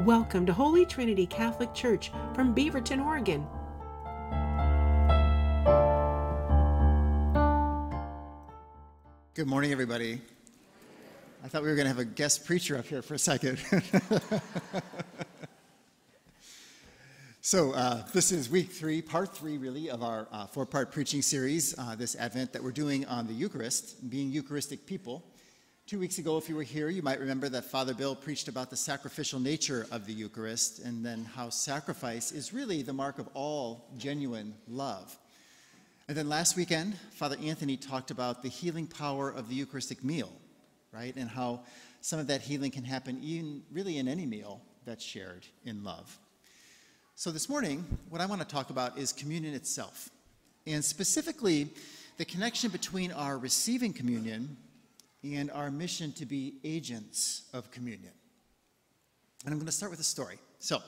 Welcome to Holy Trinity Catholic Church from Beaverton, Oregon. Good morning, everybody. I thought we were going to have a guest preacher up here for a second. so, uh, this is week three, part three, really, of our uh, four part preaching series uh, this Advent that we're doing on the Eucharist, being Eucharistic people. Two weeks ago, if you were here, you might remember that Father Bill preached about the sacrificial nature of the Eucharist and then how sacrifice is really the mark of all genuine love. And then last weekend, Father Anthony talked about the healing power of the Eucharistic meal, right? And how some of that healing can happen even really in any meal that's shared in love. So this morning, what I want to talk about is communion itself, and specifically the connection between our receiving communion and our mission to be agents of communion. And I'm going to start with a story. So,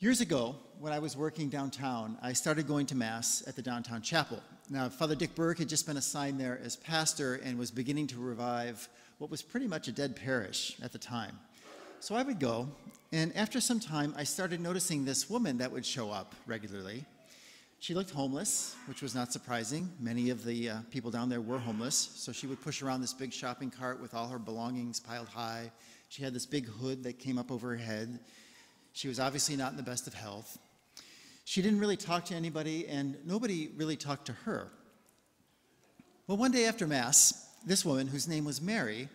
years ago, when I was working downtown, I started going to Mass at the downtown chapel. Now, Father Dick Berg had just been assigned there as pastor and was beginning to revive what was pretty much a dead parish at the time. So I would go, and after some time, I started noticing this woman that would show up regularly. She looked homeless, which was not surprising. Many of the uh, people down there were homeless, so she would push around this big shopping cart with all her belongings piled high. She had this big hood that came up over her head. She was obviously not in the best of health. She didn't really talk to anybody, and nobody really talked to her. Well, one day after Mass, this woman, whose name was Mary,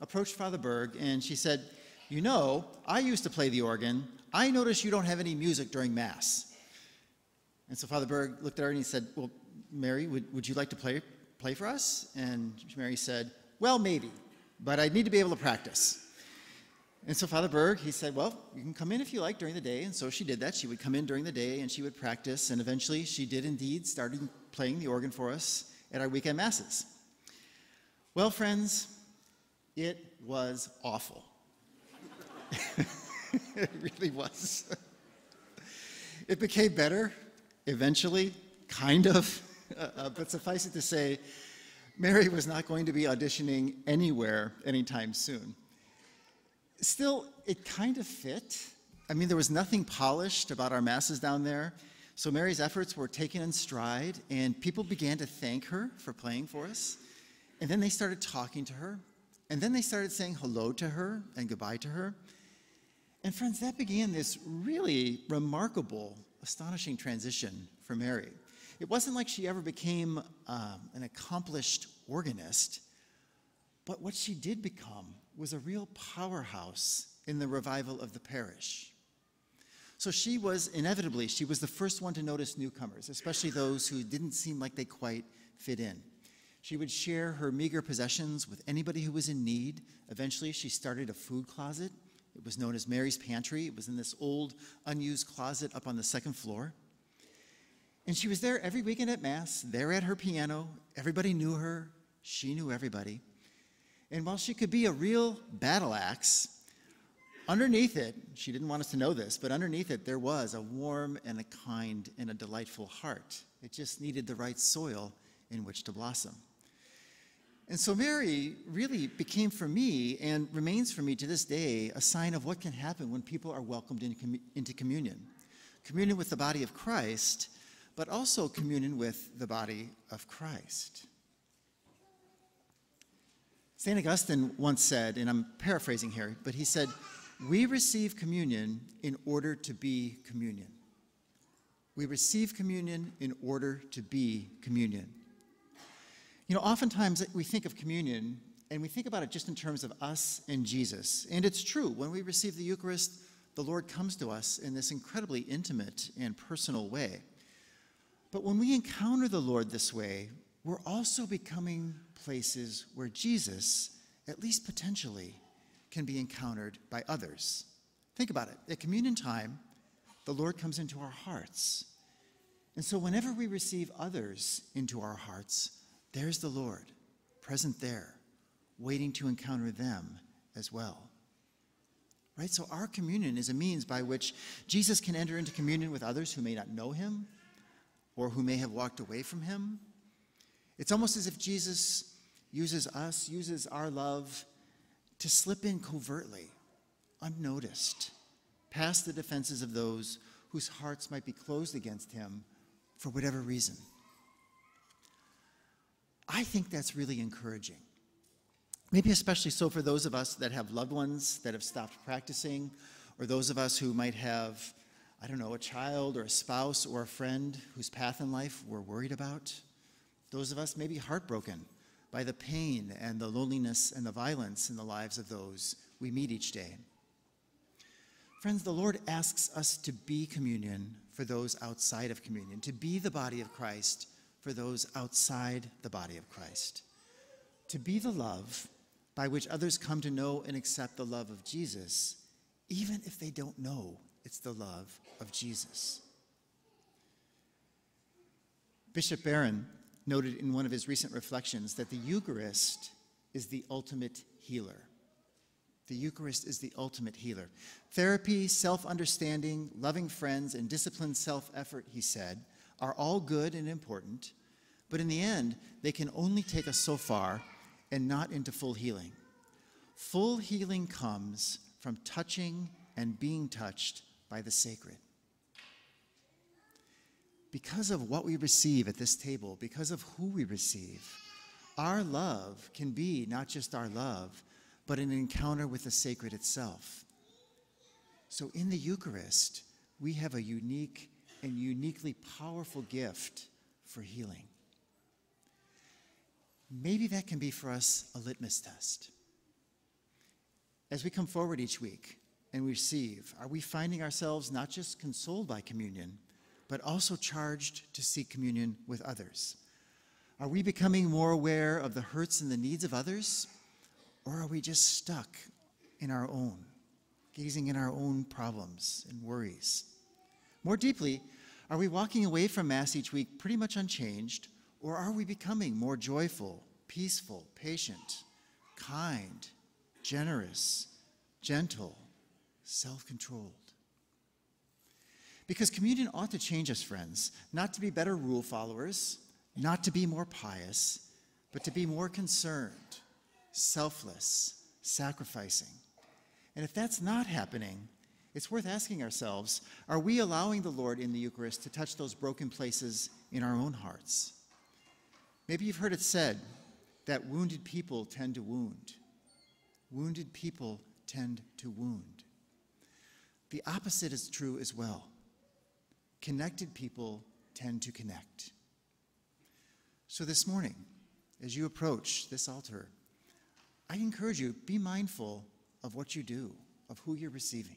approached Father Berg and she said, You know, I used to play the organ. I notice you don't have any music during Mass. And so Father Berg looked at her and he said, Well, Mary, would, would you like to play, play for us? And Mary said, Well, maybe, but I need to be able to practice. And so Father Berg, he said, Well, you can come in if you like during the day. And so she did that. She would come in during the day and she would practice. And eventually she did indeed start playing the organ for us at our weekend masses. Well, friends, it was awful. it really was. it became better eventually, kind of. Uh, uh, but suffice it to say, Mary was not going to be auditioning anywhere anytime soon. Still, it kind of fit. I mean, there was nothing polished about our masses down there. So Mary's efforts were taken in stride, and people began to thank her for playing for us. And then they started talking to her. And then they started saying hello to her and goodbye to her. And friends, that began this really remarkable astonishing transition for Mary. It wasn't like she ever became um, an accomplished organist, but what she did become was a real powerhouse in the revival of the parish. So she was inevitably, she was the first one to notice newcomers, especially those who didn't seem like they quite fit in. She would share her meager possessions with anybody who was in need. Eventually, she started a food closet it was known as Mary's Pantry. It was in this old, unused closet up on the second floor. And she was there every weekend at Mass, there at her piano. Everybody knew her, she knew everybody. And while she could be a real battle axe, underneath it, she didn't want us to know this, but underneath it, there was a warm and a kind and a delightful heart. It just needed the right soil in which to blossom. And so Mary really became for me and remains for me to this day a sign of what can happen when people are welcomed into communion. Communion with the body of Christ, but also communion with the body of Christ. St. Augustine once said, and I'm paraphrasing here, but he said, We receive communion in order to be communion. We receive communion in order to be communion. You know, oftentimes we think of communion and we think about it just in terms of us and Jesus. And it's true. When we receive the Eucharist, the Lord comes to us in this incredibly intimate and personal way. But when we encounter the Lord this way, we're also becoming places where Jesus, at least potentially, can be encountered by others. Think about it. At communion time, the Lord comes into our hearts. And so whenever we receive others into our hearts, there's the Lord, present there, waiting to encounter them as well. Right? So, our communion is a means by which Jesus can enter into communion with others who may not know him or who may have walked away from him. It's almost as if Jesus uses us, uses our love to slip in covertly, unnoticed, past the defenses of those whose hearts might be closed against him for whatever reason. I think that's really encouraging. Maybe especially so for those of us that have loved ones that have stopped practicing, or those of us who might have, I don't know, a child or a spouse or a friend whose path in life we're worried about. Those of us may be heartbroken by the pain and the loneliness and the violence in the lives of those we meet each day. Friends, the Lord asks us to be communion for those outside of communion, to be the body of Christ for those outside the body of Christ, to be the love by which others come to know and accept the love of Jesus, even if they don't know it's the love of Jesus. Bishop Barron noted in one of his recent reflections that the Eucharist is the ultimate healer. The Eucharist is the ultimate healer. Therapy, self understanding, loving friends, and disciplined self effort, he said, are all good and important, but in the end, they can only take us so far and not into full healing. Full healing comes from touching and being touched by the sacred. Because of what we receive at this table, because of who we receive, our love can be not just our love, but an encounter with the sacred itself. So in the Eucharist, we have a unique and uniquely powerful gift for healing. Maybe that can be for us a litmus test. As we come forward each week and receive, are we finding ourselves not just consoled by communion, but also charged to seek communion with others? Are we becoming more aware of the hurts and the needs of others? Or are we just stuck in our own, gazing in our own problems and worries? More deeply, are we walking away from Mass each week pretty much unchanged, or are we becoming more joyful, peaceful, patient, kind, generous, gentle, self controlled? Because communion ought to change us, friends, not to be better rule followers, not to be more pious, but to be more concerned selfless, sacrificing. And if that's not happening, it's worth asking ourselves are we allowing the Lord in the Eucharist to touch those broken places in our own hearts? Maybe you've heard it said that wounded people tend to wound. Wounded people tend to wound. The opposite is true as well. Connected people tend to connect. So this morning, as you approach this altar, I encourage you, be mindful of what you do, of who you're receiving.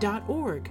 www.ccc.org.